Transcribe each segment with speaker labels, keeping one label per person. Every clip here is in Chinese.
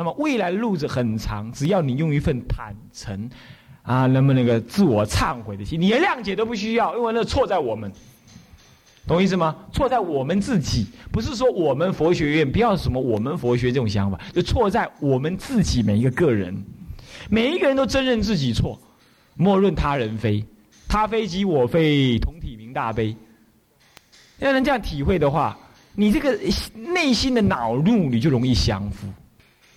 Speaker 1: 那么未来路子很长，只要你用一份坦诚，啊，那么那个自我忏悔的心，你连谅解都不需要，因为那错在我们，懂我意思吗？错在我们自己，不是说我们佛学院不要什么我们佛学这种想法，就错在我们自己每一个个人，每一个人都真认自己错，莫论他人非，他非即我非，同体明大悲。要能这样体会的话，你这个内心的恼怒你就容易降服。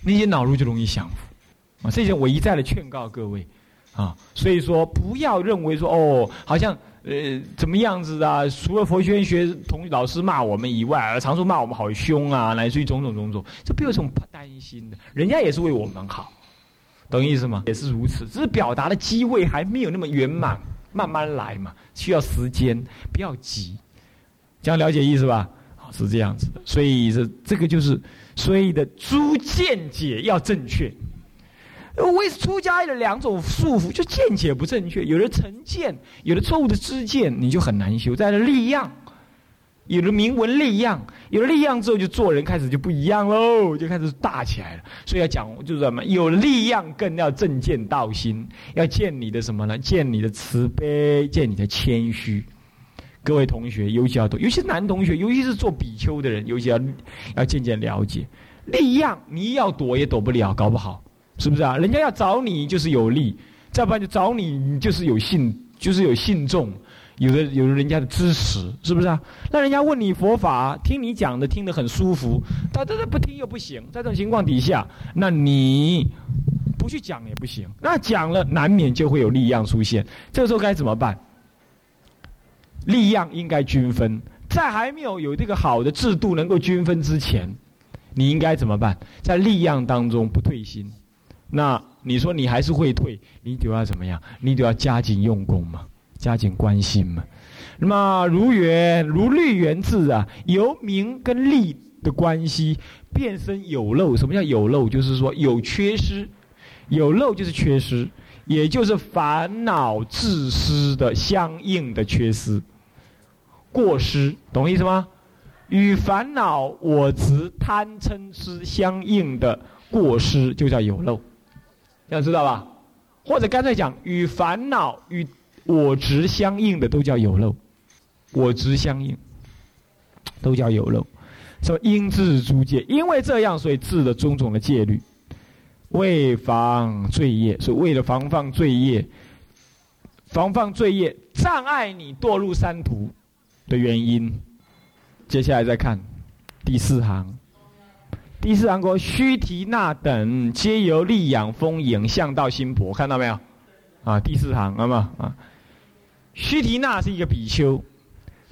Speaker 1: 那些恼怒就容易降服，啊，这些我一再的劝告各位，啊，所以说不要认为说哦，好像呃怎么样子啊？除了佛学院学同老师骂我们以外，常说骂我们好凶啊，乃至于种种种种，这不有什么担心的？人家也是为我们好，懂意思吗？也是如此，只是表达的机会还没有那么圆满，慢慢来嘛，需要时间，不要急，这样了解意思吧？是这样子的，所以这这个就是。所以的诸见解要正确，为出家的两种束缚，就见解不正确，有的成见，有的错误的知见，你就很难修。在了立样，有的明文立样，有了立样之后，就做人开始就不一样喽，就开始大起来了。所以要讲就是什么，有立样更要正见道心，要见你的什么呢？见你的慈悲，见你的谦虚。各位同学，尤其要多，尤其是男同学，尤其是做比丘的人，尤其要要渐渐了解。利样，你要躲也躲不了，搞不好，是不是啊？人家要找你就是有利，再不然就找你就是有信，就是有信众，有的有人家的支持，是不是啊？那人家问你佛法，听你讲的听得很舒服，他他他不听又不行，在这种情况底下，那你不去讲也不行，那讲了难免就会有利样出现，这个时候该怎么办？力量应该均分，在还没有有这个好的制度能够均分之前，你应该怎么办？在力量当中不退心，那你说你还是会退，你就要怎么样？你就要加紧用功嘛，加紧关心嘛。那么如圆如律圆字啊，由名跟利的关系变身有漏。什么叫有漏？就是说有缺失，有漏就是缺失，也就是烦恼自私的相应的缺失。过失，懂我意思吗？与烦恼我执贪嗔痴相应的过失，就叫有漏，这样知道吧？或者干脆讲，与烦恼与我执相应的都叫有漏，我执相应都叫有漏。说应治诸戒，因为这样，所以治了种种的戒律，为防罪业，所以为了防范罪业，防范罪业，障碍你堕入三途。的原因，接下来再看第四行。第四行说：“须提那等皆由利养风影向到心婆，看到没有？啊，第四行，那么？啊，须提那是一个比丘，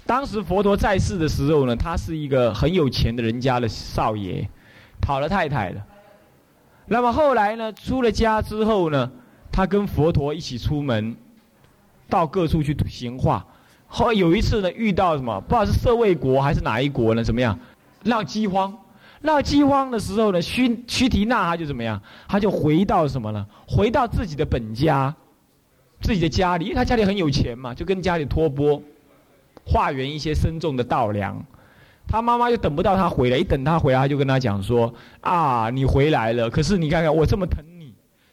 Speaker 1: 当时佛陀在世的时候呢，他是一个很有钱的人家的少爷，讨了太太了。那么后来呢，出了家之后呢，他跟佛陀一起出门，到各处去行化。”后来有一次呢，遇到什么？不知道是社卫国还是哪一国呢？怎么样？闹饥荒，闹饥荒的时候呢，徐徐提那他就怎么样？他就回到什么呢？回到自己的本家，自己的家里，因为他家里很有钱嘛，就跟家里托钵，化缘一些深重的稻粮。他妈妈又等不到他回来，一等他回来，他就跟他讲说：啊，你回来了，可是你看看我这么疼。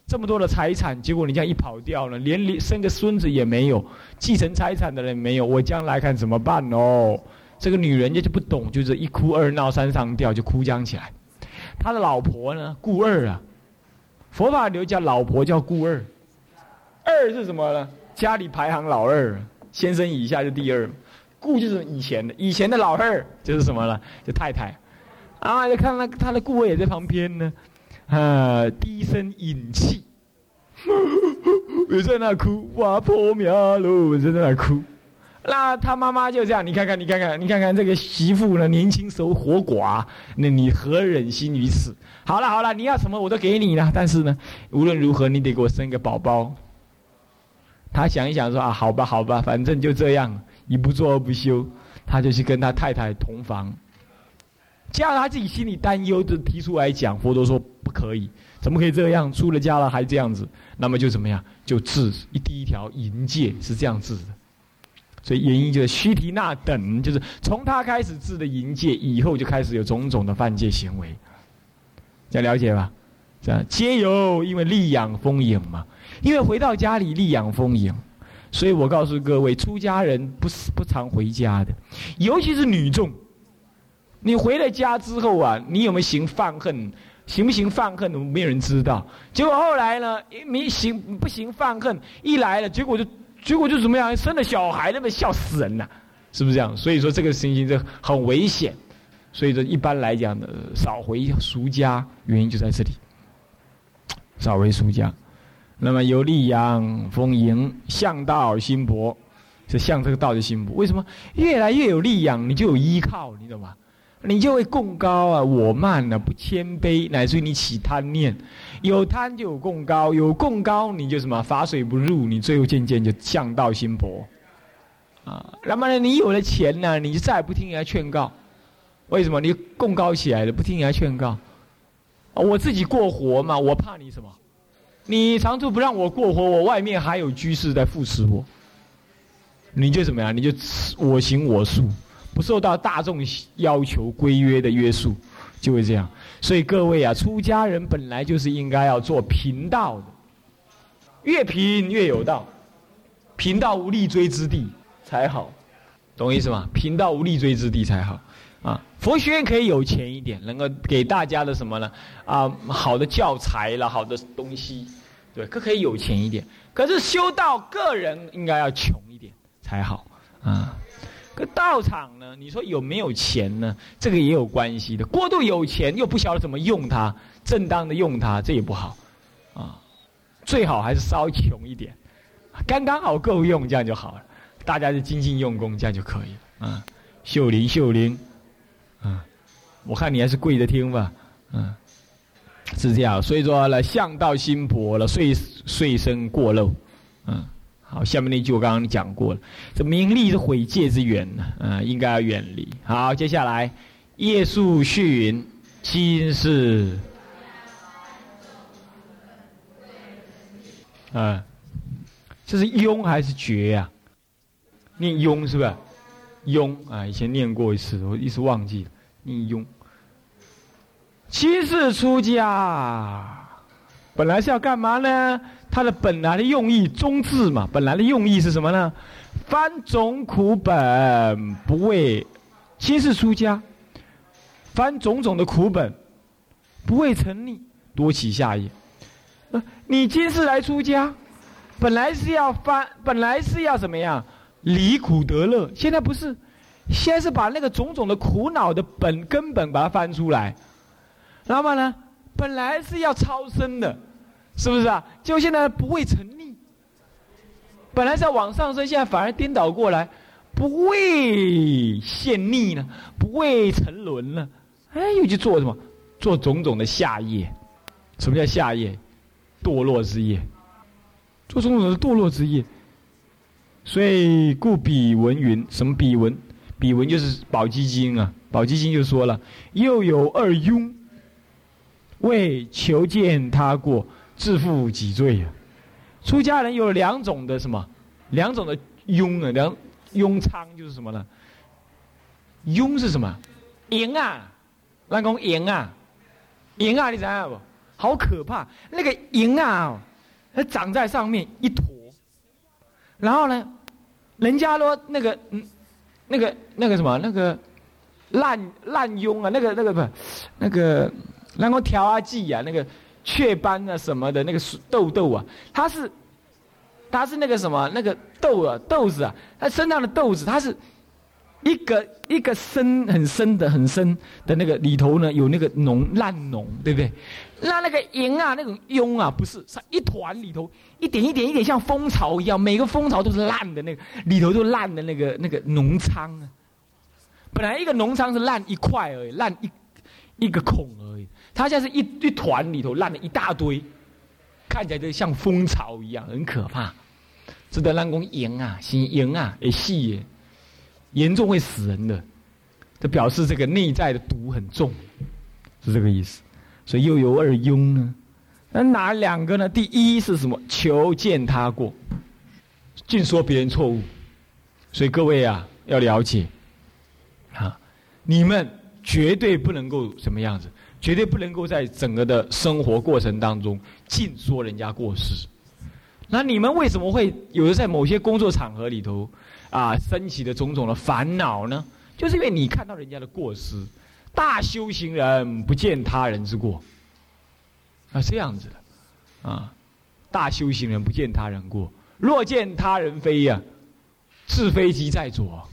Speaker 1: 这么多的财产，结果你这样一跑掉了，连生个孙子也没有，继承财产的人没有，我将来看怎么办哦？这个女人家就不懂，就是一哭二闹三上吊，就哭僵起来。他的老婆呢，顾二啊，佛法里叫老婆叫顾二，二是什么呢？家里排行老二，先生以下就第二，顾就是以前的，以前的老二就是什么了？就太太。啊，就看那他的顾二也在旁边呢。啊！低声引气，也在那哭，哇破灭了，在那哭。那他妈妈就这样，你看看，你看看，你看看这个媳妇呢，年轻时候活寡，那你何忍心于此？好了好了，你要什么我都给你了，但是呢，无论如何你得给我生个宝宝。他想一想说啊，好吧好吧，反正就这样，一不做二不休，他就去跟他太太同房。加上他自己心里担忧的提出来讲，佛陀说不可以，怎么可以这样？出了家了还这样子，那么就怎么样？就治一第一条淫戒是这样治的。所以原因就是须提那等，就是从他开始治的淫戒，以后就开始有种种的犯戒行为。这样了解吧？这样皆有因为利养丰盈嘛，因为回到家里利养丰盈，所以我告诉各位，出家人不是不常回家的，尤其是女众。你回了家之后啊，你有没有行犯恨？行不行犯恨？没有人知道。结果后来呢，没行不行犯恨，一来了，结果就结果就怎么样？生了小孩，那么笑死人了，是不是这样？所以说这个事情这很危险。所以说一般来讲呢，少回俗家，原因就在这里。少回俗家，那么有利阳丰盈，向道心薄，是向这个道的心薄。为什么越来越有利养，你就有依靠，你懂吗？你就会共高啊，我慢啊，不谦卑，乃至于你起贪念，有贪就有共高，有共高你就什么法水不入，你最后渐渐就降到心薄，啊，那么呢，你有了钱呢，你就再也不听人家劝告，为什么？你共高起来了，不听人家劝告，我自己过活嘛，我怕你什么？你长处不让我过活，我外面还有居士在扶持我，你就怎么样？你就我行我素。不受到大众要求规约的约束，就会这样。所以各位啊，出家人本来就是应该要做贫道的，越贫越有道，贫道无立锥之地才好，懂我意思吗？贫道无立锥之地才好啊。佛学院可以有钱一点，能够给大家的什么呢？啊，好的教材了，好的东西，对，可可以有钱一点。可是修道，个人应该要穷一点才好啊。道场呢？你说有没有钱呢？这个也有关系的。过度有钱又不晓得怎么用它，正当的用它，这也不好，啊，最好还是稍穷一点，刚刚好够用，这样就好了。大家就精进用功，这样就可以了。啊，秀玲，秀玲，啊，我看你还是跪着听吧，嗯，是这样。所以说呢，向道心薄了，遂遂生过漏，嗯。好，下面那句我刚刚讲过了，这名利是毁戒之源呢，嗯，应该要远离。好，接下来叶树训今世，嗯，这是庸还是绝呀？念庸是不是？庸啊，以前念过一次，我一时忘记了。念庸，七世出家，本来是要干嘛呢？它的本来的用意，中字嘛，本来的用意是什么呢？翻种苦本，不为今世出家，翻种种的苦本，不为成溺，多起下业。你今世来出家，本来是要翻，本来是要怎么样离苦得乐？现在不是，先是把那个种种的苦恼的本根本把它翻出来。那么呢，本来是要超生的。是不是啊？就现在不会成逆，本来在往上升，现在反而颠倒过来，不会陷溺呢，不会沉沦了，哎，又去做什么？做种种的下业。什么叫下业？堕落之业。做种种的堕落之业。所以故彼文云，什么彼文？彼文就是宝积经啊。宝积经就说了，又有二庸，为求见他过。自负己罪呀！出家人有两种的什么？两种的庸啊，两庸娼就是什么呢？庸是什么？淫啊！那讲淫啊，淫啊！你知道不？好可怕！那个淫啊，它长在上面一坨，然后呢，人家说那个嗯，那个那个什么那个滥滥庸啊，那个那个不，那个那个调啊剂啊，那个。雀斑啊什么的那个痘痘啊，它是，它是那个什么那个痘啊豆子啊，它身上的豆子，它是一个一个深很深的很深的那个里头呢有那个脓烂脓，对不对？那那个蝇啊那种蛹啊不是，是一团里头一点一点一点像蜂巢一样，每个蜂巢都是烂的那个里头都烂的那个那个脓疮啊。本来一个脓疮是烂一块而已，烂一一个孔而已。它现在是一一团里头烂了一大堆，看起来就像蜂巢一样，很可怕。这得让公赢啊，心赢啊，也细耶，严重会死人的。这表示这个内在的毒很重，是这个意思。所以又有二庸呢，那哪两个呢？第一是什么？求见他过，尽说别人错误。所以各位啊，要了解，啊，你们绝对不能够什么样子。绝对不能够在整个的生活过程当中尽说人家过失。那你们为什么会有的在某些工作场合里头啊升起的种种的烦恼呢？就是因为你看到人家的过失。大修行人不见他人之过，啊，这样子的，啊，大修行人不见他人过，若见他人非呀，自非即在左。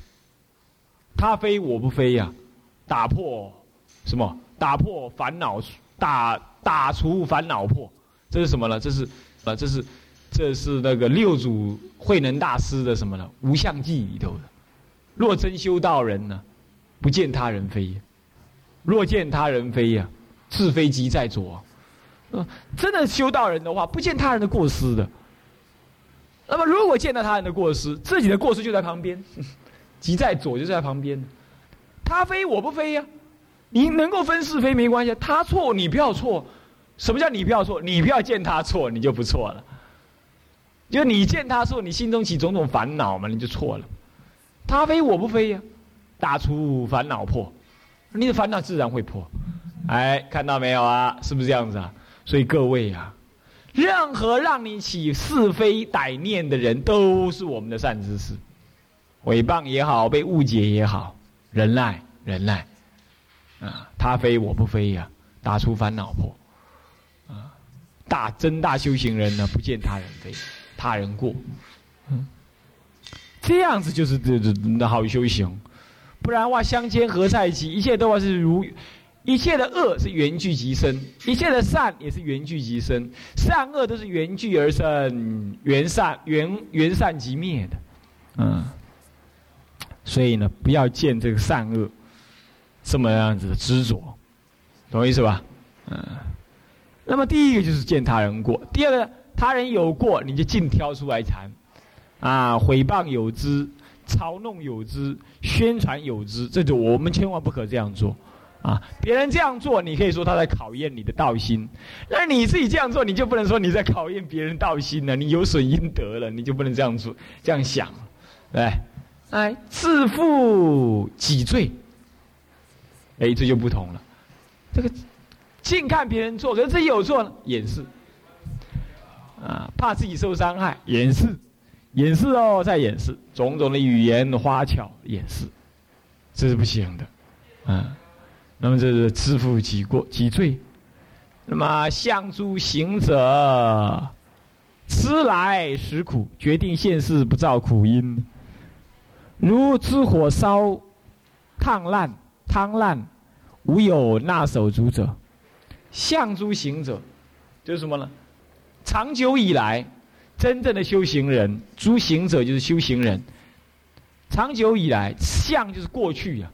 Speaker 1: 他非我不非呀，打破什么？打破烦恼，打打除烦恼破，这是什么呢？这是啊，这是这是那个六祖慧能大师的什么呢？无相记里头的。若真修道人呢，不见他人非。若见他人非呀，自非即在左。呃，真的修道人的话，不见他人的过失的。那么，如果见到他人的过失，自己的过失就在旁边，即在左就在旁边。他非我不非呀，你能够分是非没关系。他错你不要错，什么叫你不要错？你不要见他错，你就不错了。就你见他错，你心中起种种烦恼嘛，你就错了。他非我不非呀，打出烦恼破。你的烦恼自然会破，哎，看到没有啊？是不是这样子啊？所以各位啊，任何让你起是非歹念的人，都是我们的善知识。诽谤也好，被误解也好，忍耐，忍耐，啊，他非我不非呀，打出烦恼破，啊，大真大修行人呢，不见他人非，他人过，嗯，这样子就是这这那好修行。不然的话，相煎何在一起？一切都要是如，一切的恶是缘聚即生，一切的善也是缘聚即生，善恶都是缘聚而生，缘善缘缘善即灭的，嗯。所以呢，不要见这个善恶这么样子的执着，懂我意思吧？嗯。那么第一个就是见他人过，第二个他人有过，你就尽挑出来谈，啊，诽谤有之。嘲弄有之，宣传有之，这就我们千万不可这样做，啊！别人这样做，你可以说他在考验你的道心；那你自己这样做，你就不能说你在考验别人道心了，你有损阴德了，你就不能这样做，这样想，来，哎，自负己罪，哎，这就不同了。这个近看别人做，可是自己有做呢，掩饰，啊，怕自己受伤害，掩饰。掩饰哦，在掩饰，种种的语言花巧掩饰，这是不行的，啊，那么这是自负己过己罪，那么向诸行者，吃来食苦，决定现世不造苦因，如知火烧，烫烂汤烂，无有纳手足者，向诸行者，就是什么呢？长久以来。真正的修行人，诸行者就是修行人。长久以来，相就是过去呀，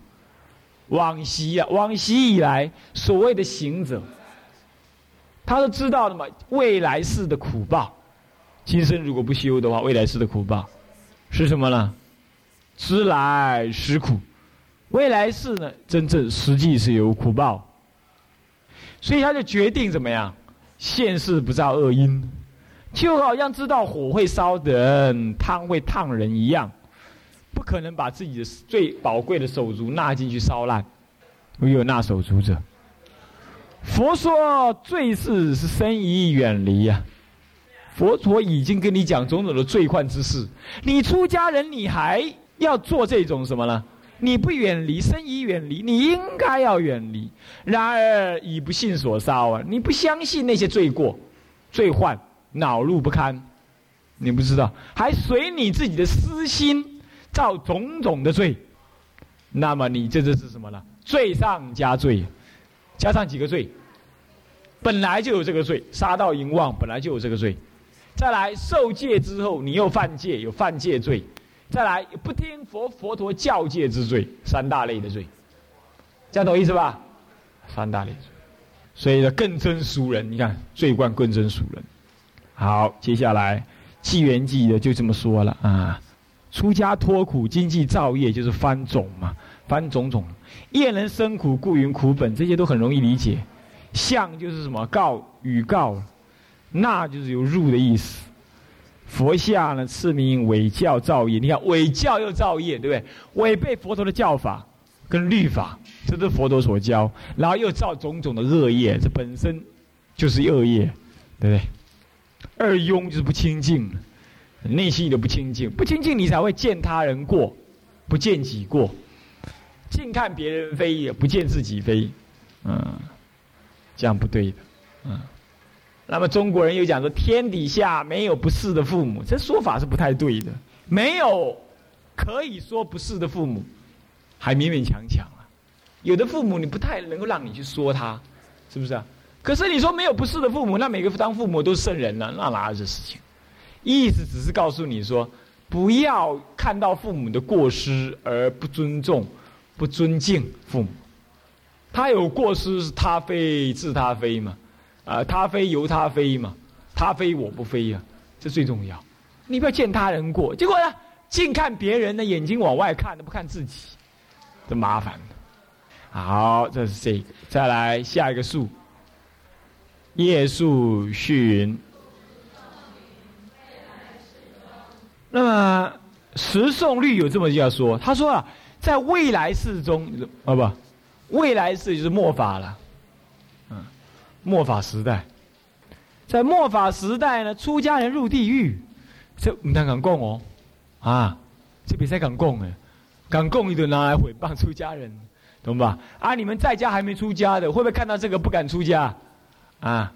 Speaker 1: 往昔呀，往昔以来所谓的行者，他都知道的嘛。未来世的苦报，今生如果不修的话，未来世的苦报是什么呢？知来实苦，未来世呢，真正实际是有苦报，所以他就决定怎么样，现世不造恶因。就好像知道火会烧人，汤会烫人一样，不可能把自己的最宝贵的手足纳进去烧烂。唯有纳手足者，佛说罪事是深疑远离呀。佛陀已经跟你讲种种的罪患之事，你出家人你还要做这种什么呢？你不远离，深疑远离，你应该要远离。然而以不信所烧啊，你不相信那些罪过、罪患。恼怒不堪，你不知道，还随你自己的私心造种种的罪，那么你这这是什么呢？罪上加罪，加上几个罪？本来就有这个罪，杀盗淫妄本来就有这个罪，再来受戒之后你又犯戒，有犯戒罪，再来不听佛佛陀教戒之罪，三大类的罪，这样懂意思吧？三大类，所以呢更增熟人，你看罪观更增熟人。好，接下来纪元记的就这么说了啊。出家脱苦，经济造业，就是翻种嘛，翻种种。业能生苦，故云苦本，这些都很容易理解。相就是什么告与告，那就是有入的意思。佛下呢，赐名伪教造业。你看伪教又造业，对不对？违背佛陀的教法，跟律法，这是佛陀所教，然后又造种种的恶业，这本身就是恶业，对不对？二庸就是不清净，内心的不清净，不清净你才会见他人过，不见己过，尽看别人非，也不见自己非，嗯，这样不对的，嗯。那么中国人又讲说，天底下没有不是的父母，这说法是不太对的。没有可以说不是的父母，还勉勉强强啊。有的父母你不太能够让你去说他，是不是啊？可是你说没有不是的父母，那每个当父母都是圣人了，那哪有这事情？意思只是告诉你说，不要看到父母的过失而不尊重、不尊敬父母。他有过失是他非，自他非嘛。啊，他非由他非嘛，他非我不非呀，这最重要。你不要见他人过，结果呢，净看别人的眼睛往外看，都不看自己，这麻烦。好，这是这个，再来下一个数。叶数续云。那么十诵律有这么要说，他说啊，在未来世中，啊不，未来世就是末法了。末法时代，在末法时代呢，出家人入地狱，这唔能敢供哦，啊，这比赛敢供哎，敢供你就拿来诽谤出家人，懂吧？啊，你们在家还没出家的，会不会看到这个不敢出家？啊，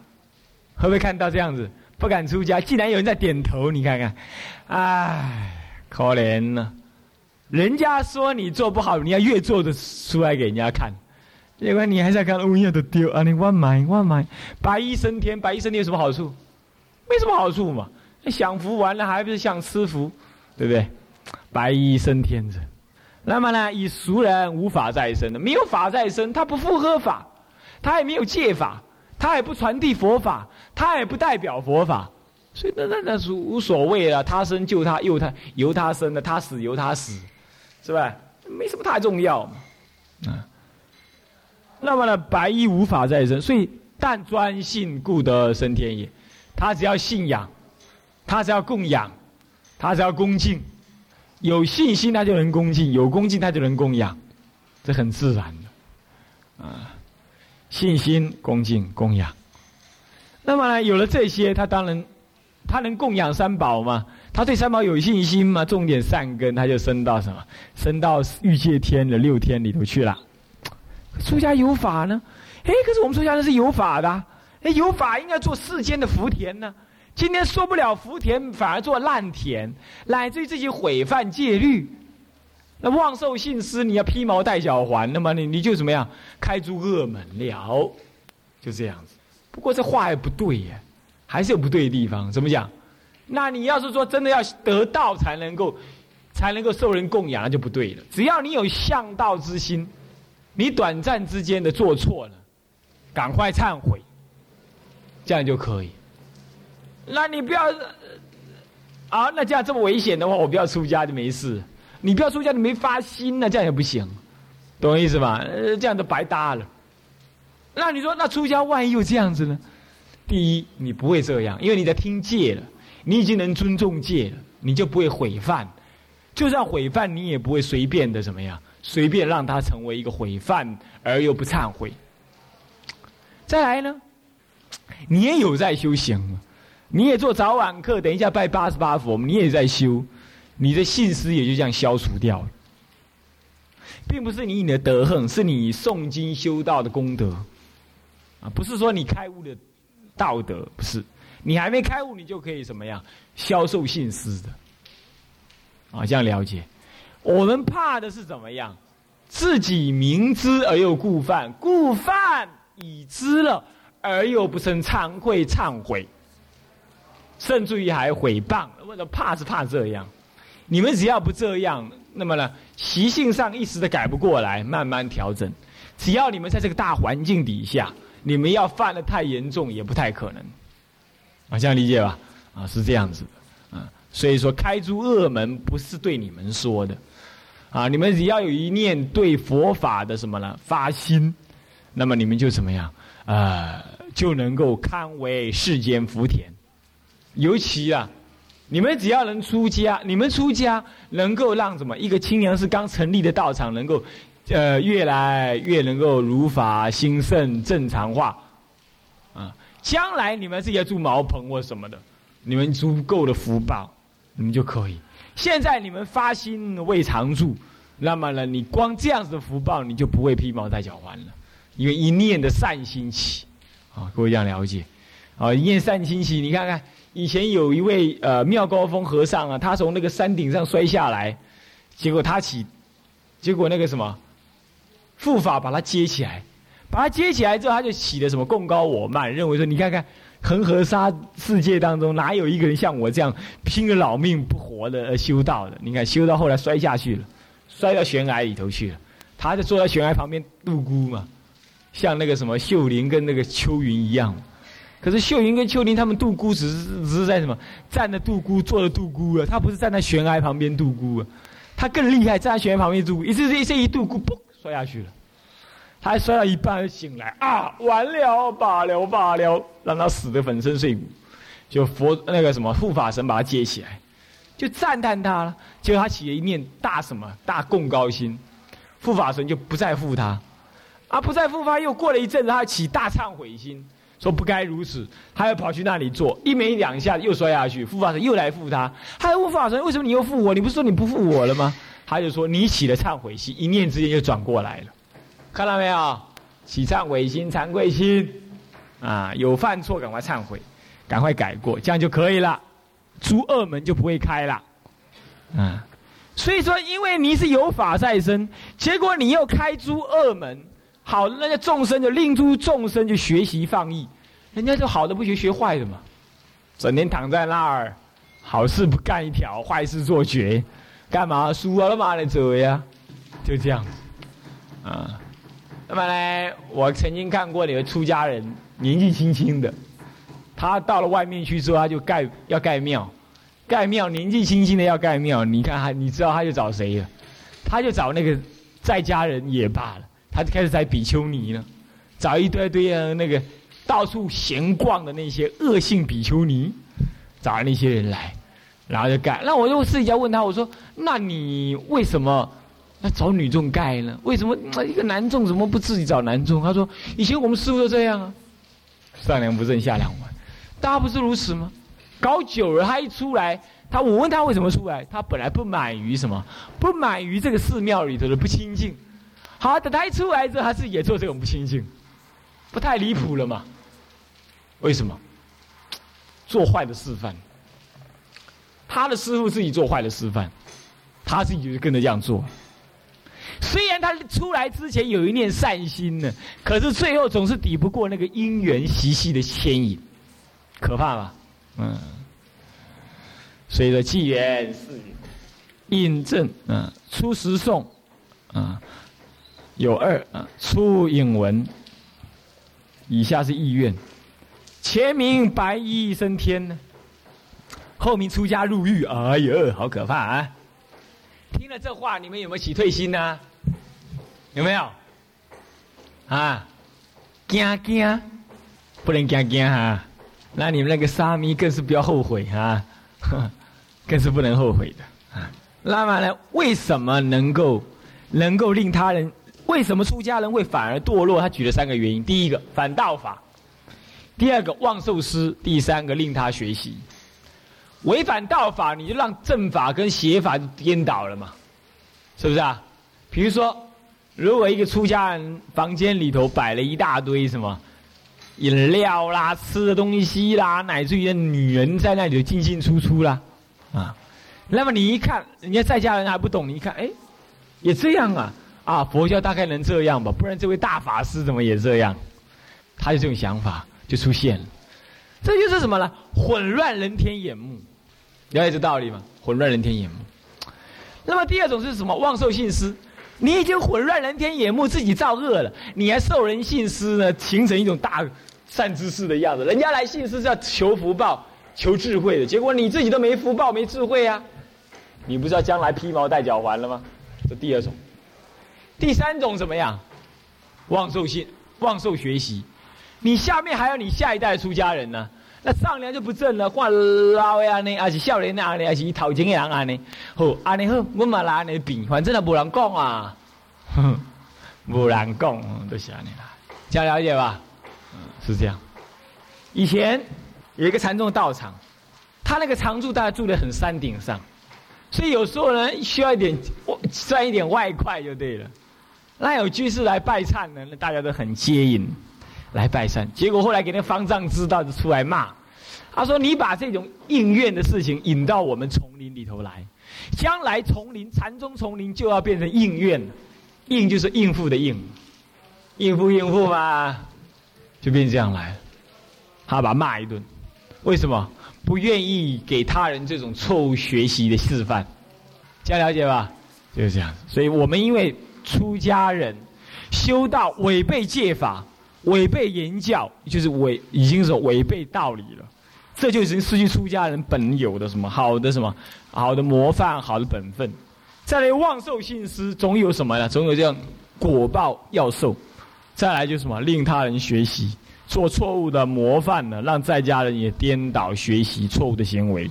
Speaker 1: 会不会看到这样子不敢出家？既然有人在点头，你看看，唉，可怜呢，人家说你做不好，你要越做的出来给人家看。结果你还在看乌鸦的丢啊！你万买万买，白衣升天，白衣升天有什么好处？没什么好处嘛！享福完了，还不是想吃福，对不对？白衣升天者，那么呢？以俗人无法再生的，没有法再生，他不符合法，他也没有戒法，他也不传递佛法，他也不代表佛法，所以那那那是无所谓了。他生就他，由他由他生的，他死由他死，是吧？没什么太重要嘛，啊。那么呢，白衣无法再生，所以但专信故得升天也。他只要信仰，他只要供养，他只要恭敬，有信心他就能恭敬，有恭敬他就能供养，这很自然的啊。信心、恭敬、供养。那么呢，有了这些，他当然他能供养三宝嘛？他对三宝有信心嘛？种点善根，他就升到什么？升到欲界天的六天里头去了。出家有法呢，哎，可是我们出家人是有法的，哎，有法应该做世间的福田呢。今天说不了福田，反而做烂田，乃至于自己毁犯戒律，那妄受信施，你要披毛戴脚环，那么你你就怎么样，开诸恶门了，就这样子。不过这话也不对呀，还是有不对的地方。怎么讲？那你要是说真的要得道才能够，才能够受人供养，那就不对了。只要你有向道之心。你短暂之间的做错了，赶快忏悔，这样就可以。那你不要啊，那这样这么危险的话，我不要出家就没事。你不要出家，你没发心呢，这样也不行，懂我意思吧？呃，这样都白搭了。那你说，那出家万一又这样子呢？第一，你不会这样，因为你在听戒了，你已经能尊重戒了，你就不会毁犯。就算毁犯，你也不会随便的怎么样。随便让他成为一个毁犯而又不忏悔。再来呢，你也有在修行，你也做早晚课，等一下拜八十八佛，你也在修，你的信思也就这样消除掉了，并不是你你的德行，是你诵经修道的功德，啊，不是说你开悟的道德，不是，你还没开悟，你就可以怎么样消受信思的，啊，这样了解。我们怕的是怎么样？自己明知而又故犯，故犯已知了而又不生忏悔忏悔，甚至于还毁谤。为什么怕是怕这样？你们只要不这样，那么呢，习性上一时的改不过来，慢慢调整。只要你们在这个大环境底下，你们要犯的太严重也不太可能。啊，这样理解吧？啊，是这样子的。啊，所以说开诸恶门不是对你们说的。啊！你们只要有一念对佛法的什么呢发心，那么你们就怎么样？呃，就能够堪为世间福田。尤其啊，你们只要能出家，你们出家能够让什么？一个清凉寺刚成立的道场能够呃，越来越能够如法兴盛正常化，啊，将来你们自己要住茅棚或什么的，你们足够的福报，你们就可以。现在你们发心未常住，那么呢，你光这样子的福报，你就不会披毛戴脚环了，因为一念的善心起，啊，各位这样了解，啊，一念善心起，你看看以前有一位呃妙高峰和尚啊，他从那个山顶上摔下来，结果他起，结果那个什么。护法把他接起来，把他接起来之后，他就起了什么共高我慢，认为说你看看恒河沙世界当中哪有一个人像我这样拼了老命不活的修道的？你看修到后来摔下去了，摔到悬崖里头去了，他就坐在悬崖旁边度孤嘛，像那个什么秀林跟那个秋云一样。可是秀云跟秋林他们度孤只是只是在什么站着度孤，坐着度孤啊，他不是站在悬崖旁边度孤啊，他更厉害，站在悬崖旁边度孤，一次这这一度孤嘣。摔下去了，还摔到一半醒来啊！完了，罢了，罢了，让他死的粉身碎骨。就佛那个什么护法神把他接起来，就赞叹他了。结果他起了一念大什么大共高心，护法神就不再护他，啊，不再护他。又过了一阵子，他起大忏悔心，说不该如此，他又跑去那里做，一没两下又摔下去。护法神又来护他，还护法神，为什么你又护我？你不是说你不护我了吗？他就说：“你起了忏悔心，一念之间就转过来了，看到没有？起忏悔心、惭愧心，啊，有犯错赶快忏悔，赶快改过，这样就可以了，诸恶门就不会开了，啊。所以说，因为你是有法在身，结果你又开诸恶门，好，那些众生就令诸众生就学习放逸，人家就好的不学，学坏的嘛，整天躺在那儿，好事不干一条，坏事做绝。”干嘛输了嘛？来走呀，就这样，啊，那么呢，我曾经看过有个出家人，年纪轻轻的，他到了外面去之后，他就盖要盖庙，盖庙年纪轻轻的要盖庙，你看他，你知道他就找谁了？他就找那个在家人也罢了，他就开始在比丘尼了，找一堆堆啊那个到处闲逛的那些恶性比丘尼，找那些人来。然后就盖，那我就试一下问他，我说：“那你为什么要找女众盖呢？为什么一个男众怎么不自己找男众？”他说：“以前我们师傅都这样啊，上梁不正下梁歪，大家不是如此吗？搞久了，他一出来，他我问他为什么出来，他本来不满于什么，不满于这个寺庙里头的不清净。好，等他一出来之后，他自己也做这种不清净，不太离谱了嘛？为什么？做坏的示范。”他的师傅自己做坏的示范，他自己就跟着这样做。虽然他出来之前有一念善心呢，可是最后总是抵不过那个因缘习气的牵引，可怕吧？嗯。所以说，纪元是印证，嗯，出十颂，啊，有二啊，出引文。以下是意愿，前名白衣升天呢。后名出家入狱，哎呦，好可怕啊！听了这话，你们有没有起退心呢？有没有？啊，惊惊，不能惊惊哈！那你们那个沙弥更是不要后悔啊，更是不能后悔的啊。那么呢，为什么能够能够令他人？为什么出家人会反而堕落？他举了三个原因：第一个，反道法；第二个，妄受师；第三个，令他学习。违反道法，你就让正法跟邪法颠倒了嘛？是不是啊？比如说，如果一个出家人房间里头摆了一大堆什么饮料啦、吃的东西啦，乃至于女人在那里就进进出出啦，啊，那么你一看，人家在家人还不懂，你一看，哎，也这样啊？啊，佛教大概能这样吧？不然这位大法师怎么也这样？他的这种想法就出现了。这就是什么呢？混乱人天眼目，了解这道理吗？混乱人天眼目。那么第二种是什么？妄受信施。你已经混乱人天眼目，自己造恶了，你还受人信施呢，形成一种大善知识的样子。人家来信施是要求福报、求智慧的，结果你自己都没福报、没智慧啊！你不知道将来披毛戴脚环了吗？这第二种。第三种怎么样？妄受信、妄受学习。你下面还有你下一代出家人呢，那上梁就不正了，换老的安尼，还是少年的安尼，还是头前的人安尼，好安尼好，我嘛拿安尼比，反正也无人讲啊，哼，不然讲都是安尼啦，这样了解吧？嗯，是这样。以前有一个禅宗道场，他那个常住大家住的很山顶上，所以有时候呢需要一点赚一点外快就对了。那有居士来拜忏呢，那大家都很接引来拜山。结果后来给那方丈知道，就出来骂，他说：“你把这种应愿的事情引到我们丛林里头来，将来丛林禅宗丛林就要变成应愿。应就是应付的应，应付应付嘛，就变这样来。他把他骂一顿，为什么不愿意给他人这种错误学习的示范？这样了解吧？就是这样。所以我们因为。出家人修道违背戒法，违背言教，就是违已经是违背道理了。这就已经失去出家人本有的什么好的什么好的模范、好的本分。再来妄受信施，总有什么呢？总有这样果报要受。再来就什么令他人学习做错误的模范呢？让在家人也颠倒学习错误的行为。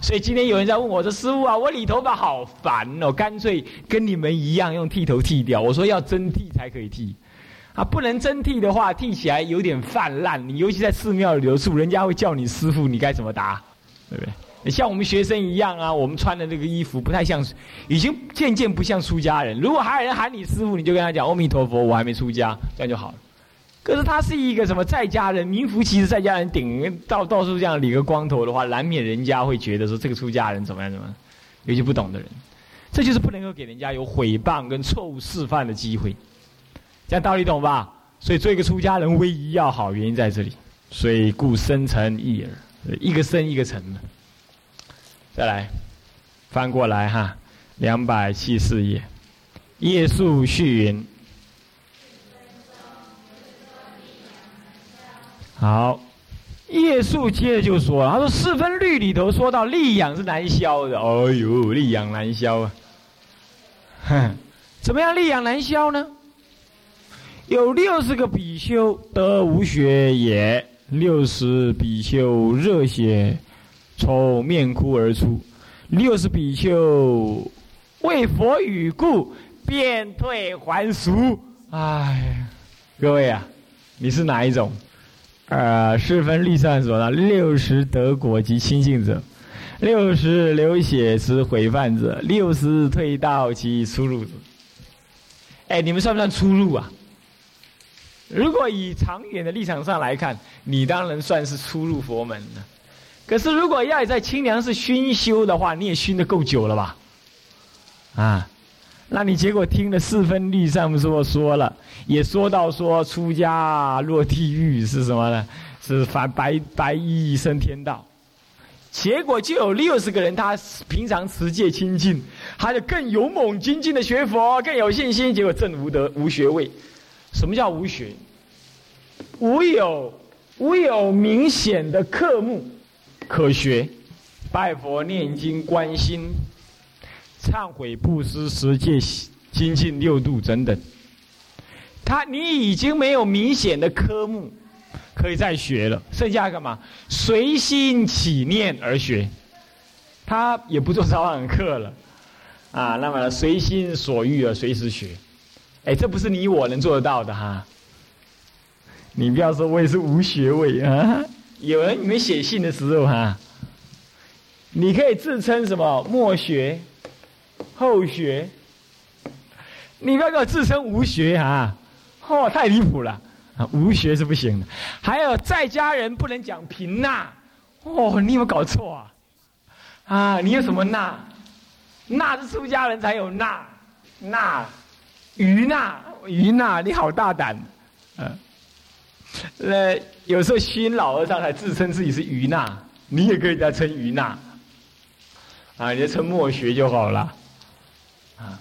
Speaker 1: 所以今天有人在问我说：“师傅啊，我理头发好烦哦，干脆跟你们一样用剃头剃掉。”我说：“要真剃才可以剃，啊，不能真剃的话，剃起来有点泛滥。你尤其在寺庙留宿，人家会叫你师傅，你该怎么答？对不对？像我们学生一样啊，我们穿的这个衣服不太像，已经渐渐不像出家人。如果还有人喊你师傅，你就跟他讲：‘阿弥陀佛，我还没出家’，这样就好了。”可是他是一个什么在家人，名副其实在家人顶到到处这样理个光头的话，难免人家会觉得说这个出家人怎么样怎么样，有些不懂的人，这就是不能够给人家有毁谤跟错误示范的机会，这样道理懂吧？所以做一个出家人唯一要好，原因在这里。所以故生成一耳，一个生一个成的。再来翻过来哈，两百七四页，叶树续云。好，叶树接着就说了，他说四分律里头说到力养是难消的，哎呦，力养难消啊！哼，怎么样力养难消呢？有六十个比丘得无学也，六十比丘热血从面窟而出，六十比丘为佛语故便退还俗。哎，各位啊，你是哪一种？呃，是分立上说的六十得果及亲信者，六十流血之毁犯者，六十退道及出入者。哎，你们算不算出入啊？如果以长远的立场上来看，你当然算是出入佛门了。可是如果要在清凉寺熏修的话，你也熏的够久了吧？啊。那你结果听了四分律上说说了，也说到说出家落地狱是什么呢？是反白白衣升天道。结果就有六十个人，他平常持戒清净，他就更勇猛精进的学佛，更有信心。结果正无德无学位。什么叫无学？无有无有明显的科目可学，拜佛念经观心。忏悔、布施、十戒、精进六度等等，他你已经没有明显的科目可以再学了，剩下干嘛？随心起念而学，他也不做早晚课了，啊，那么随心所欲而随时学，哎，这不是你我能做得到的哈。你不要说我也是无学位啊，有人你们写信的时候哈，你可以自称什么默学。后学，你不要给我自称无学啊！哦，太离谱了啊！无学是不行的。还有在家人不能讲平纳，哦，你有没有搞错啊？啊，你有什么纳？纳是出家人才有纳，纳，于娜，于娜，你好大胆，嗯。那有时候新老和尚还自称自己是于娜，你也可以叫称于娜，啊，你就称默学就好了。啊，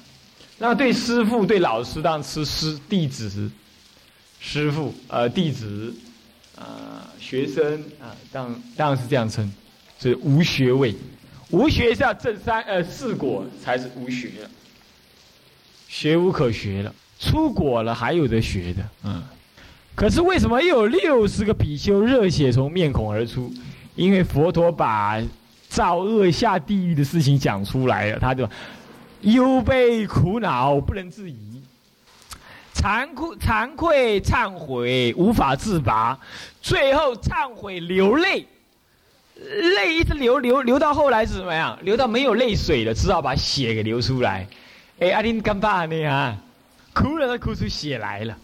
Speaker 1: 那对师傅、对老师当然是师弟子，师傅呃弟子，啊学生啊当当然是这样称，是无学位，无学是要正三呃四果才是无学，学无可学了，出果了还有的学的，嗯，可是为什么又有六十个比丘热血从面孔而出？因为佛陀把造恶下地狱的事情讲出来了，他就。忧悲苦恼不能自已，惭愧、惭愧、忏悔，无法自拔，最后忏悔流泪，泪一直流流流到后来是怎么样？流到没有泪水了，只好把血给流出来。哎，阿丁干爸呢啊？哭了都哭出血来了。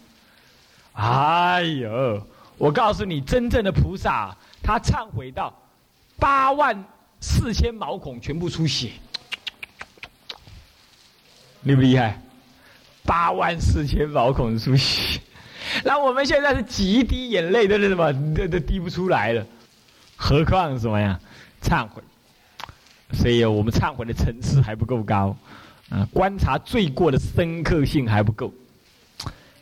Speaker 1: 哎呦，我告诉你，真正的菩萨，他忏悔到八万四千毛孔全部出血，厉不厉害？八万四千毛孔出血，那我们现在是几滴眼泪都是什么都都滴不出来了，何况什么呀？忏悔，所以我们忏悔的层次还不够高，啊，观察罪过的深刻性还不够。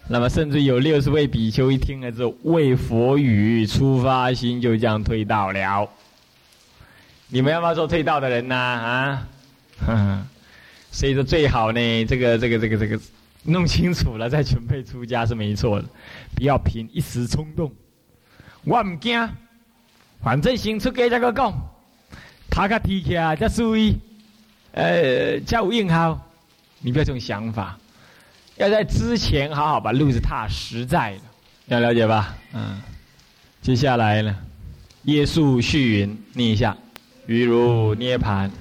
Speaker 1: 那么，甚至有六十位比丘一听了之后，为佛语，出发心就这样退道了。你们要不要做退道的人呢？啊，所以说最好呢，这个这个这个这个。弄清楚了再准备出家是没错的，不要凭一时冲动。我唔惊，反正先出家再个讲，他个提起来再注意，呃，再有应好。你不要这种想法，要在之前好好把路子踏实在了，要了解吧？嗯。接下来呢，耶稣续云念一下，于如涅盘。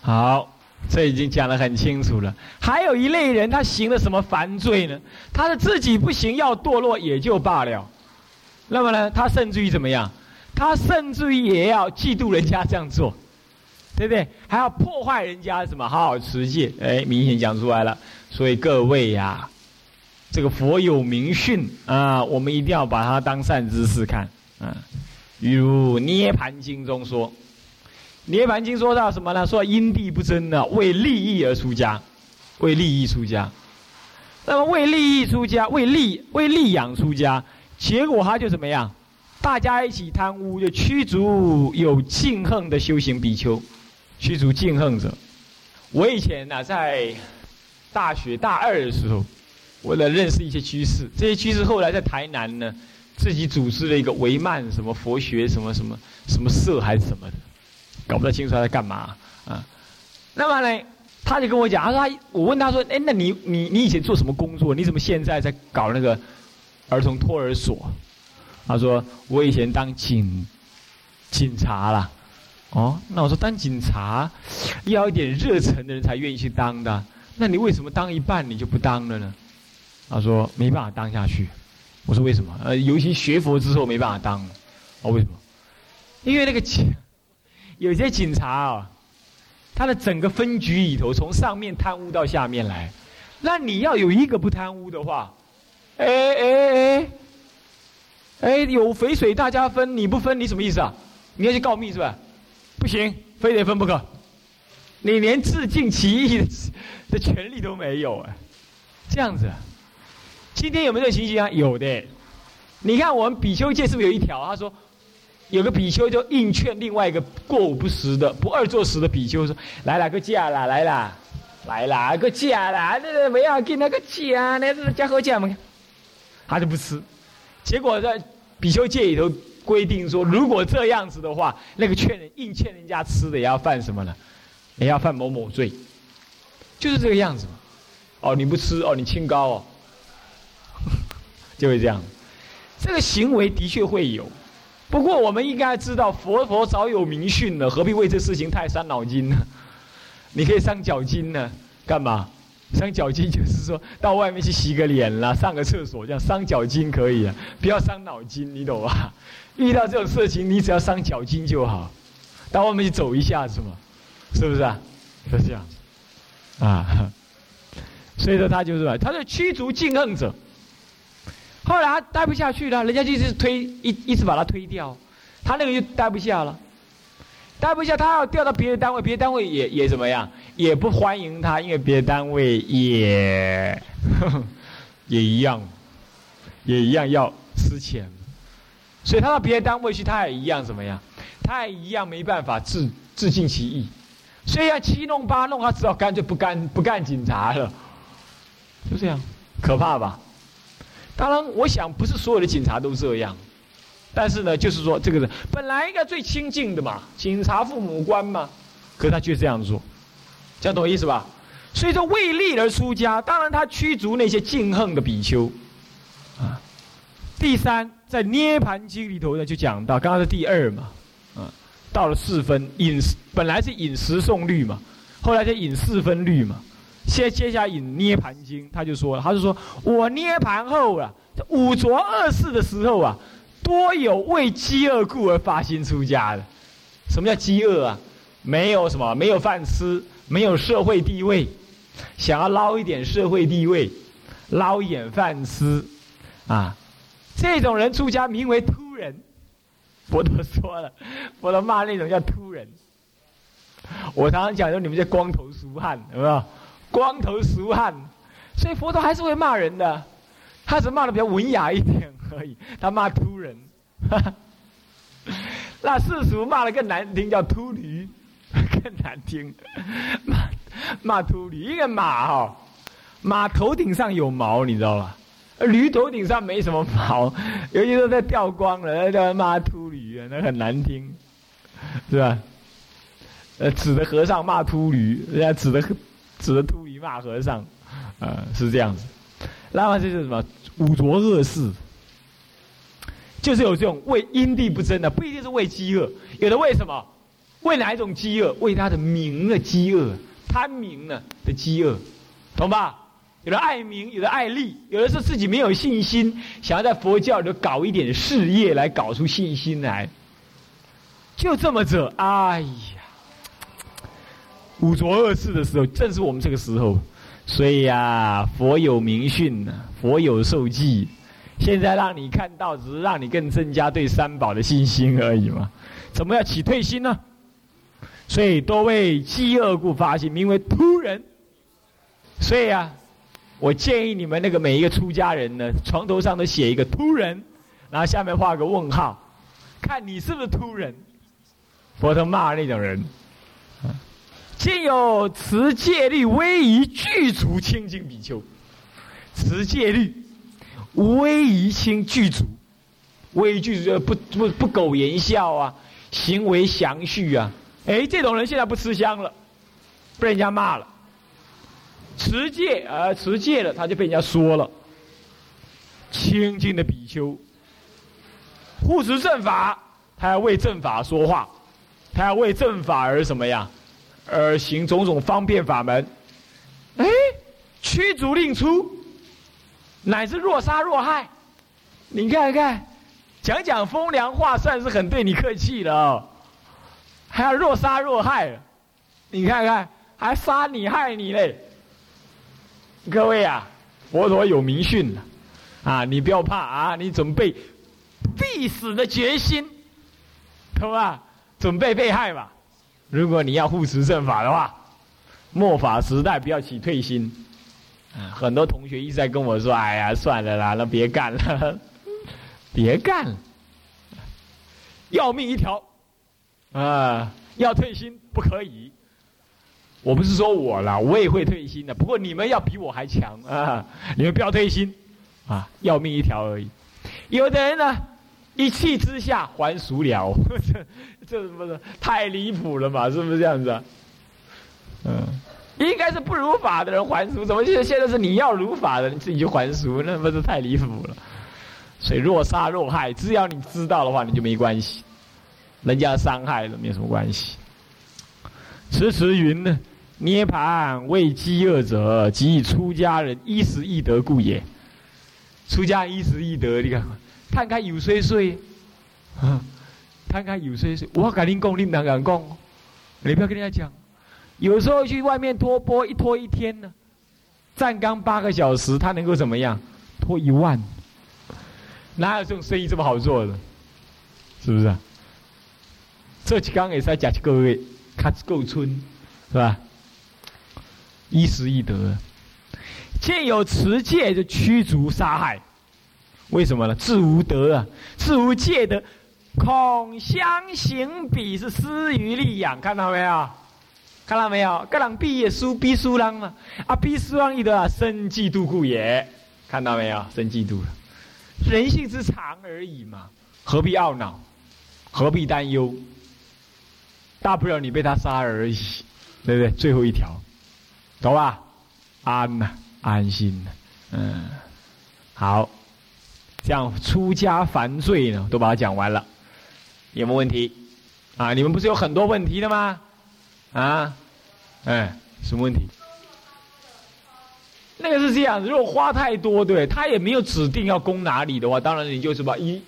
Speaker 1: 好。这已经讲得很清楚了。还有一类人，他行了什么犯罪呢？他是自己不行，要堕落也就罢了。那么呢，他甚至于怎么样？他甚至于也要嫉妒人家这样做，对不对？还要破坏人家什么好好持戒？哎，明显讲出来了。所以各位呀，这个佛有明训啊，我们一定要把它当善知识看啊。如《涅盘经》中说。涅盘经说到什么呢？说因地不争呢，为利益而出家，为利益出家。那么为利益出家，为利为利养出家，结果他就怎么样？大家一起贪污，就驱逐有敬恨的修行比丘，驱逐敬恨者。我以前呢，在大学大二的时候，为了认识一些居士，这些居士后来在台南呢，自己组织了一个维曼什么佛学什么什么什么社还是什么的。搞不太清楚他在干嘛啊？那么呢，他就跟我讲，他说他，我问他说，哎，那你你你以前做什么工作？你怎么现在在搞那个儿童托儿所？他说我以前当警警察啦。哦，那我说当警察要一点热忱的人才愿意去当的。那你为什么当一半你就不当了呢？他说没办法当下去。我说为什么？呃，尤其学佛之后没办法当。哦，为什么？因为那个钱。有些警察啊，他的整个分局里头，从上面贪污到下面来，那你要有一个不贪污的话，哎哎哎，哎有肥水大家分，你不分你什么意思啊？你要去告密是吧？不行，非得分不可。你连自尽其意的的权利都没有啊！这样子，今天有没有这个情形啊？有的。你看我们比丘戒是不是有一条？他说。有个比丘就硬劝另外一个过午不食的、不二坐食的比丘说：“来了，个嫁啦，来啦，来啦，个嫁啦，那不要给那个嫁，那是加好嫁嘛。”他就不吃。结果在比丘戒里头规定说，如果这样子的话，那个劝人硬劝人家吃的也要犯什么呢？也要犯某某罪，就是这个样子嘛。哦，你不吃哦，你清高哦，就会这样。这个行为的确会有。不过，我们应该知道，佛佛早有明训了，何必为这事情太伤脑筋呢？你可以伤脚筋呢，干嘛？伤脚筋就是说到外面去洗个脸啦，上个厕所，这样伤脚筋可以啊，不要伤脑筋，你懂吧？遇到这种事情，你只要伤脚筋就好，到外面去走一下是吗，是不是啊？是这样，啊，所以说他就是，他是驱逐敬恨者。后来他待不下去了，人家就一直推，一一直把他推掉，他那个就待不下了，待不下，他要调到别的单位，别的单位也也怎么样，也不欢迎他，因为别的单位也 也一样，也一样要吃钱，所以他到别的单位去，他也一样怎么样，他也一样没办法自自尽其意，所以要七弄八弄，他只好干脆不干不干警察了，就这样，可怕吧？当然，我想不是所有的警察都这样，但是呢，就是说这个人本来应该最亲近的嘛，警察父母官嘛，可他却这样做，这样懂我意思吧？所以说为利而出家，当然他驱逐那些敬恨的比丘，啊。第三，在《涅盘经》里头呢，就讲到，刚刚是第二嘛，啊，到了四分饮食，本来是饮食送律嘛，后来就饮四分律嘛，现接下来《涅盘经》，他就说了，他就说我涅盘后啊，五浊恶世的时候啊，多有为饥饿故而发心出家的。什么叫饥饿啊？没有什么，没有饭吃，没有社会地位，想要捞一点社会地位，捞一点饭吃，啊。这种人出家名为秃人，佛陀说了，佛陀骂那种叫秃人。我常常讲说你们这光头俗汉，有没有？光头俗汉，所以佛陀还是会骂人的，他只骂的比较文雅一点而已。他骂秃人，那世俗骂的更难听，叫秃驴，更难听。骂骂秃驴，一个马哈，马头顶上有毛，你知道吧？驴头顶上没什么毛，尤其是在掉光了，叫他骂秃驴啊，那很难听，是吧？呃，指着和尚骂秃驴，人家指着指着秃驴骂和尚，啊，是这样子。那么这是什么？五浊恶世，就是有这种为因地不争的，不一定是为饥饿，有的为什么？为哪一种饥饿？为他的名的饥饿，贪名呢的饥饿，懂吧？有的爱名，有的爱利，有的是自己没有信心，想要在佛教里搞一点事业来搞出信心来。就这么着，哎呀，五浊恶世的时候，正是我们这个时候。所以呀，佛有明训呢，佛有受记。现在让你看到，只是让你更增加对三宝的信心而已嘛。怎么要起退心呢？所以多为饥饿故发心，名为突人。所以啊。我建议你们那个每一个出家人呢，床头上都写一个“突人”，然后下面画个问号，看你是不是突人。佛陀骂那种人，见有持戒律威仪具足清净比丘，持戒律威仪清具足，威仪具足不不不苟言笑啊，行为详叙啊。哎，这种人现在不吃香了，被人家骂了。持戒啊，持戒了，他就被人家说了。清净的比丘，护持正法，他要为正法说话，他要为正法而什么呀？而行种种方便法门。哎，驱逐令出，乃至若杀若害。你看看，讲讲风凉话，算是很对你客气了哦。还要若杀若害，你看看，还杀你害你嘞。各位啊，佛陀有明训了，啊，你不要怕啊，你准备必死的决心，懂吧？准备被害吧。如果你要护持正法的话，末法时代不要起退心。很多同学一直在跟我说：“哎呀，算了啦，那别干了，别干了，要命一条，啊，要退心不可以。”我不是说我啦，我也会退心的。不过你们要比我还强啊！你们不要退心，啊，要命一条而已。有的人呢，一气之下还俗了，这这不是太离谱了嘛？是不是这样子啊？嗯，应该是不如法的人还俗，怎么现现在是你要如法的，你自己就还俗？那不是太离谱了？所以若杀若害，只要你知道的话，你就没关系。人家伤害了没有什么关系。迟迟云呢？涅盘为饥饿者，即以出家人衣食易得故也。出家衣食易得，你看，摊开有岁岁，摊开有岁岁。我跟你讲，你不敢讲，你不要跟人家讲。有时候去外面拖波，一拖一天呢，站岗八个小时，他能够怎么样？拖一万，哪有这种生意这么好做的？是不是啊？这几缸也是要加几个月，卡够村，是吧？一时一得，见有持戒就驱逐杀害，为什么呢？自无德啊，自无戒德，恐相行彼是失于利养，看到没有？看到没有？各人毕业书逼书郎嘛，啊逼书郎一得啊，生嫉妒故也，看到没有？生嫉妒了，人性之常而已嘛，何必懊恼？何必担忧？大不了你被他杀而已，对不对？最后一条。懂吧？安呐，安心呐，嗯，好，这样出家犯罪呢，都把它讲完了，有没有问题？啊，你们不是有很多问题的吗？啊，哎，什么问题？那个是这样，如果花太多，对他也没有指定要供哪里的话，当然你就是把一，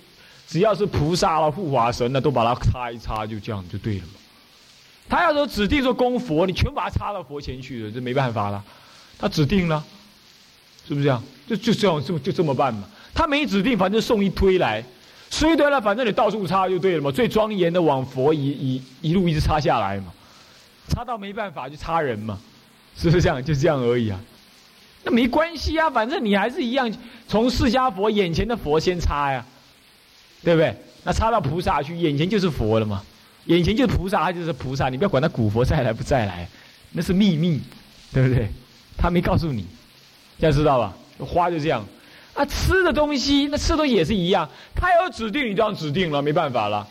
Speaker 1: 只要是菩萨了、护法神了，都把它擦一擦，就这样就对了嘛。他要说指定说供佛，你全把它插到佛前去了，这没办法了。他指定了，是不是这样？就就这样，就就这么办嘛。他没指定，反正送一堆来，送一堆来，反正你到处插就对了嘛。最庄严的往佛一一一路一直插下来嘛，插到没办法就插人嘛，是不是这样？就这样而已啊。那没关系啊，反正你还是一样，从释迦佛眼前的佛先插呀，对不对？那插到菩萨去，眼前就是佛了嘛。眼前就是菩萨，他就是菩萨，你不要管他古佛再来不再来，那是秘密，对不对？他没告诉你，这样知道吧？花就这样，啊，吃的东西，那吃的东西也是一样，他有指定，你就要指定了，没办法了。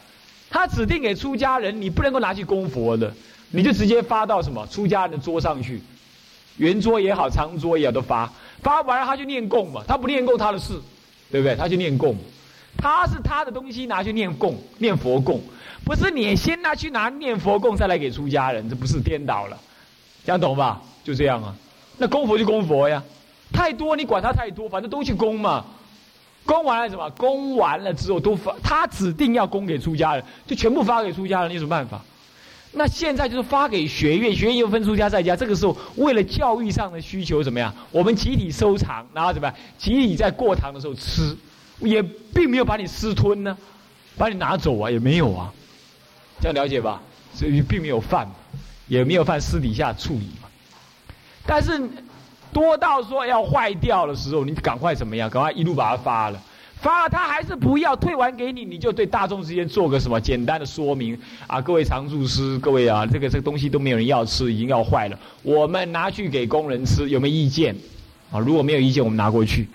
Speaker 1: 他指定给出家人，你不能够拿去供佛的，你就直接发到什么出家人的桌上去，圆桌也好，长桌也好，都发。发完了他就念供嘛，他不念供他的事，对不对？他就念供，他是他的东西拿去念供，念佛供。不是你先拿去拿念佛供，再来给出家人，这不是颠倒了？这样懂吧？就这样啊。那供佛就供佛呀，太多你管他太多，反正都去供嘛。供完了什么？供完了之后都发，他指定要供给出家人，就全部发给出家人，你有什么办法？那现在就是发给学院，学院又分出家在家。这个时候为了教育上的需求怎么样？我们集体收藏，然后怎么样？集体在过堂的时候吃，也并没有把你私吞呢，把你拿走啊，也没有啊。这样了解吧？所以并没有犯，也没有犯私底下处理嘛。但是多到说要坏掉的时候，你赶快怎么样？赶快一路把它发了，发了他还是不要退完给你，你就对大众之间做个什么简单的说明啊！各位常住师，各位啊，这个这个东西都没有人要吃，已经要坏了，我们拿去给工人吃，有没有意见？啊，如果没有意见，我们拿过去，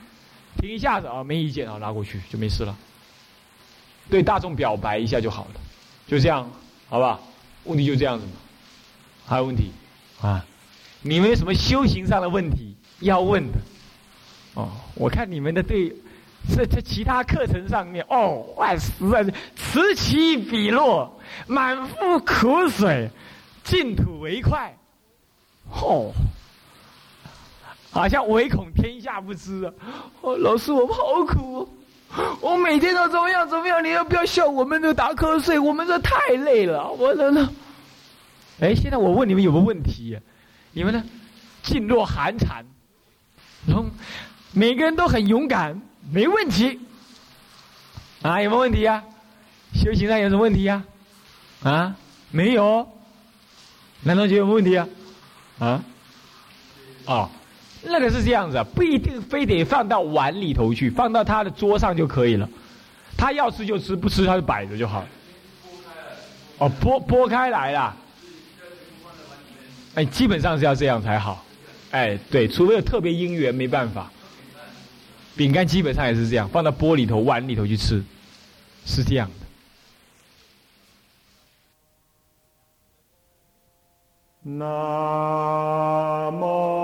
Speaker 1: 停一下子啊，没意见啊，拿过去就没事了。对大众表白一下就好了。就这样，好吧？问题就这样子嘛。还有问题啊？你们有什么修行上的问题要问的？哦，我看你们的对，在在其他课程上面，哦，哇，塞此起彼落，满腹苦水，净土为快，哦，好像唯恐天下不知啊！哦，老师，我们好苦。我每天都怎么样怎么样？你要不要笑我们都打瞌睡？我们这太累了。我说呢，哎，现在我问你们有个问题，你们呢？噤若寒蝉，然后每个人都很勇敢，没问题。啊，有没有问题啊？修行上有什么问题啊？啊，没有。男同学有问题啊？啊？哦。那个是这样子，不一定非得放到碗里头去，放到他的桌上就可以了。他要吃就吃，不吃他就摆着就好了。哦，剥剥开来啦。哎，基本上是要这样才好。哎，对，除非有特别因缘，没办法。饼干基本上也是这样，放到玻璃头、碗里头去吃，是这样的。那么。